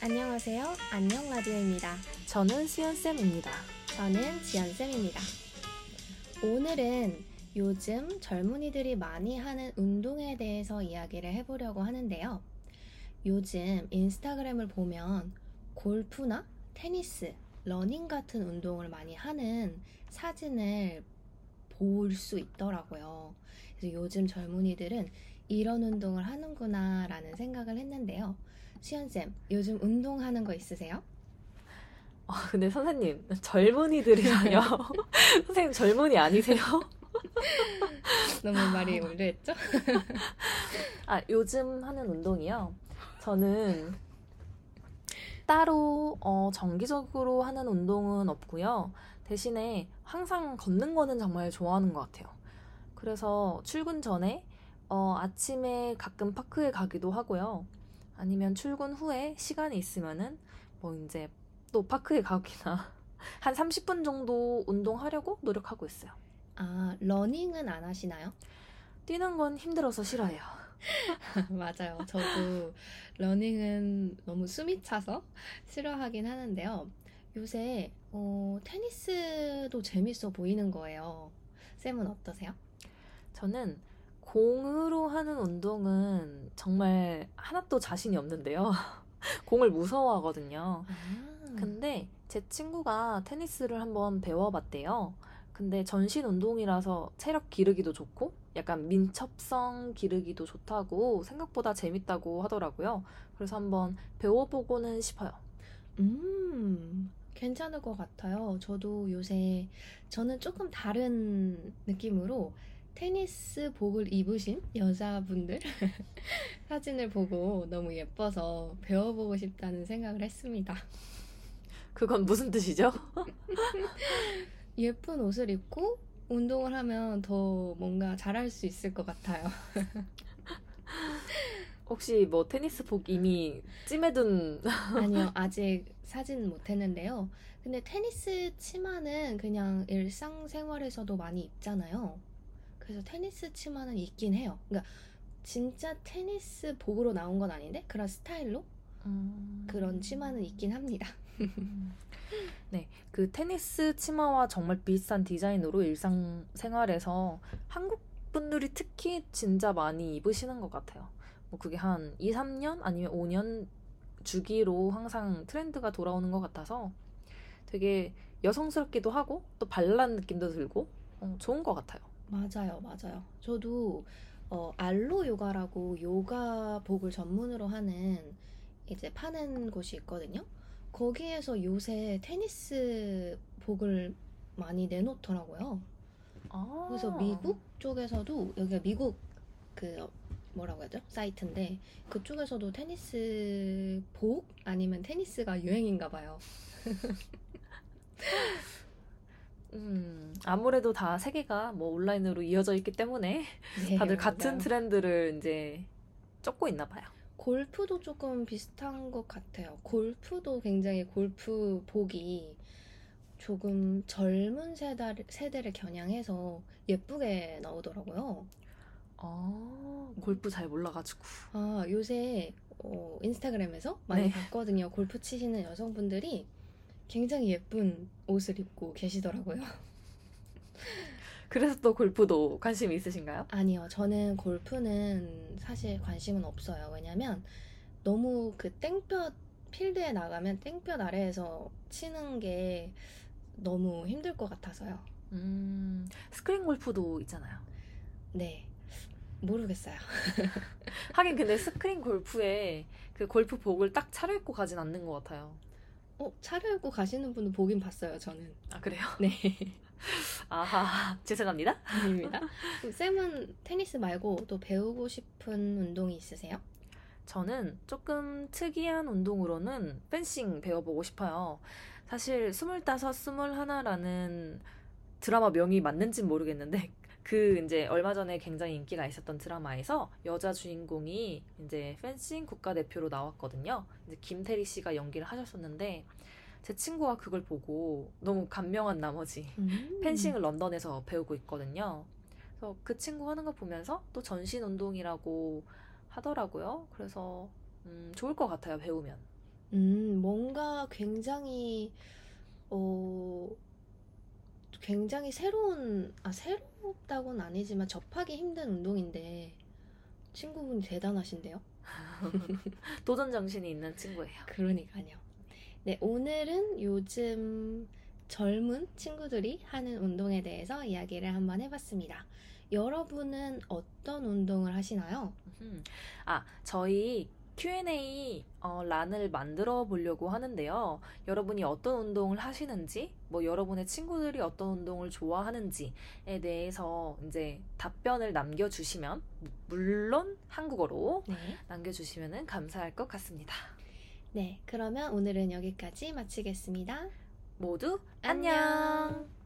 안녕하세요. 안녕 라디오입니다. 저는 수연쌤입니다. 저는 지연쌤입니다. 오늘은 요즘 젊은이들이 많이 하는 운동에 대해서 이야기를 해보려고 하는데요. 요즘 인스타그램을 보면 골프나 테니스, 러닝 같은 운동을 많이 하는 사진을 볼 수 있더라고요. 그래서 요즘 젊은이들은 이런 운동을 하는구나 라는 생각을 했는데요. 수연쌤, 요즘 운동하는 거 있으세요? 아, 근데 선생님, 젊은이들이라뇨. 선생님 젊은이 아니세요? 너무 말이 올드했죠? 아, 요즘 하는 운동이요? 저는 따로 어, 정기적으로 하는 운동은 없고요. 대신에 항상 걷는 거는 정말 좋아하는 것 같아요. 그래서 출근 전에 어, 아침에 가끔 park에 가기도 하고요. 아니면 출근 후에 시간이 있으면은 뭐 이제 또 park에 가기나 한 30분 정도 운동하려고 노력하고 있어요. 아, 러닝은 안 하시나요? 뛰는 건 힘들어서 싫어해요. 맞아요. 저도 러닝은 너무 숨이 차서 싫어하긴 하는데요. 요새 어, 테니스도 재밌어 보이는 거예요. 쌤은 어떠세요? 저는 공으로 하는 운동은 정말 하나도 자신이 없는데요. 공을 무서워하거든요. 아, 근데 제 친구가 테니스를 한번 배워봤대요. 근데 전신 운동이라서 체력 기르기도 좋고 약간 민첩성 기르기도 좋다고 생각보다 재밌다고 하더라고요. 그래서 한번 배워보고는 싶어요. 음, 괜찮을 것 같아요. 저도 요새 저는 조금 다른 느낌으로 테니스 복을 입으신 여자분들 사진을 보고 너무 예뻐서 배워보고 싶다는 생각을 했습니다. 그건 무슨 뜻이죠? 예쁜 옷을 입고 운동을 하면 더 뭔가 잘할 수 있을 것 같아요. 혹시 뭐 테니스 복 이미 찜해둔 아니요, 아직 사진 못 했는데요. 근데 테니스 치마는 그냥 일상생활에서도 많이 입잖아요. 그래서 테니스 치마는 있긴 해요. 그러니까 진짜 테니스 복으로 나온 건 아닌데 그런 스타일로 그런 치마는 있긴 합니다. 네, 그 테니스 치마와 정말 비슷한 디자인으로 일상 생활에서 한국 분들이 특히 진짜 많이 입으시는 것 같아요. 뭐 그게 한 2, 3년 아니면 5년 주기로 항상 트렌드가 돌아오는 것 같아서 되게 여성스럽기도 하고 또 발랄한 느낌도 들고 어, 좋은 것 같아요. 맞아요, 맞아요. 저도 어, 알로 요가라고 요가복을 전문으로 하는 이제 파는 곳이 있거든요. 거기에서 요새 테니스 복을 많이 내놓더라고요. 아. 그래서 미국 쪽에서도 여기가 미국 그 뭐라고 해야 죠? 사이트인데 그쪽에서도 테니스 복 아니면 테니스가 유행인가 봐요. 음, 아무래도 다 세계가 뭐 온라인으로 이어져 있기 때문에 네, 다들 같은 맞아요. 트렌드를 이제 쫓고 있나 봐요. 골프도 조금 비슷한 것 같아요. 골프도 굉장히 골프 복이 조금 젊은 세대, 세대를 겨냥해서 예쁘게 나오더라고요. 아, 골프 잘 몰라가지고. 아, 요새 어, 인스타그램에서 많이 네. 봤거든요. 골프 치시는 여성분들이 굉장히 예쁜 옷을 입고 계시더라고요. 그래서 또 골프도 관심 있으신가요? 아니요, 저는 골프는 사실 관심은 없어요. 왜냐면 너무 그 땡볕 필드에 나가면 땡볕 아래에서 치는 게 너무 힘들 것 같아서요. 음, 스크린 골프도 있잖아요. 네, 모르겠어요. 하긴 근데 스크린 골프에 그 골프복을 딱 차려입고 가진 않는 것 같아요. 어, 차려입고 가시는 분은 보긴 봤어요, 저는. 아, 그래요? 네, 아하, 죄송합니다. 아닙니다. 쌤은 테니스 말고 또 배우고 싶은 운동이 있으세요? 저는 조금 특이한 운동으로는 펜싱 배워보고 싶어요. 사실 스물다섯, 스물하나라는 드라마 명이 맞는지 모르겠는데 그 이제 얼마 전에 굉장히 인기가 있었던 드라마에서 여자 주인공이 이제 펜싱 국가대표로 나왔거든요. 이제 김태리 씨가 연기를 하셨었는데 제 친구가 그걸 보고 너무 감명한 나머지 음. 펜싱을 런던에서 배우고 있거든요. 그래서 그 친구 하는 거 보면서 또 전신 운동이라고 하더라고요. 그래서 음, 좋을 것 같아요 배우면. 음, 뭔가 굉장히, 어, 굉장히 새로운, 아, 새롭다고는 아니지만 접하기 힘든 운동인데, 친구분이 대단하신데요? 도전 정신이 있는 친구예요. 그러니까요. 네, 오늘은 요즘 젊은 친구들이 하는 운동에 대해서 이야기를 한번 해봤습니다. 여러분은 어떤 운동을 하시나요? 음. 아, 저희 Q&A 어, 란을 만들어 보려고 하는데요. 여러분이 어떤 운동을 하시는지, 뭐 여러분의 친구들이 어떤 운동을 좋아하는지에 대해서 이제 답변을 남겨주시면, 물론 한국어로 네. 남겨주시면 감사할 것 같습니다. 네, 그러면 오늘은 여기까지 마치겠습니다. 모두 안녕. 안녕.